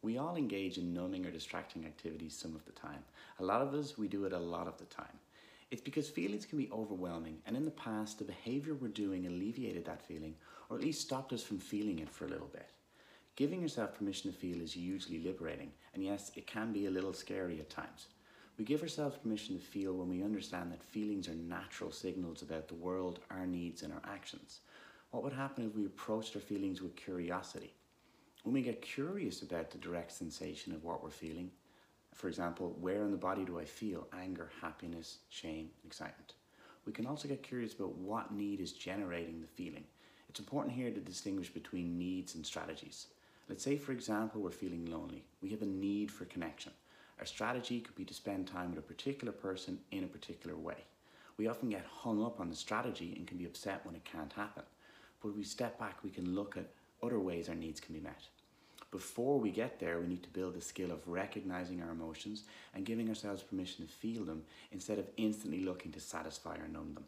We all engage in numbing or distracting activities some of the time. A lot of us, we do it a lot of the time. It's because feelings can be overwhelming, and in the past, the behaviour we're doing alleviated that feeling, or at least stopped us from feeling it for a little bit. Giving yourself permission to feel is hugely liberating, and yes, it can be a little scary at times. We give ourselves permission to feel when we understand that feelings are natural signals about the world, our needs, and our actions. What would happen if we approached our feelings with curiosity? When we get curious about the direct sensation of what we're feeling, for example, where in the body do I feel anger, happiness, shame, excitement? We can also get curious about what need is generating the feeling. It's important here to distinguish between needs and strategies. Let's say, for example, we're feeling lonely. We have a need for connection. Our strategy could be to spend time with a particular person in a particular way. We often get hung up on the strategy and can be upset when it can't happen. But if we step back, we can look at other ways our needs can be met. Before we get there, we need to build the skill of recognizing our emotions and giving ourselves permission to feel them instead of instantly looking to satisfy or numb them.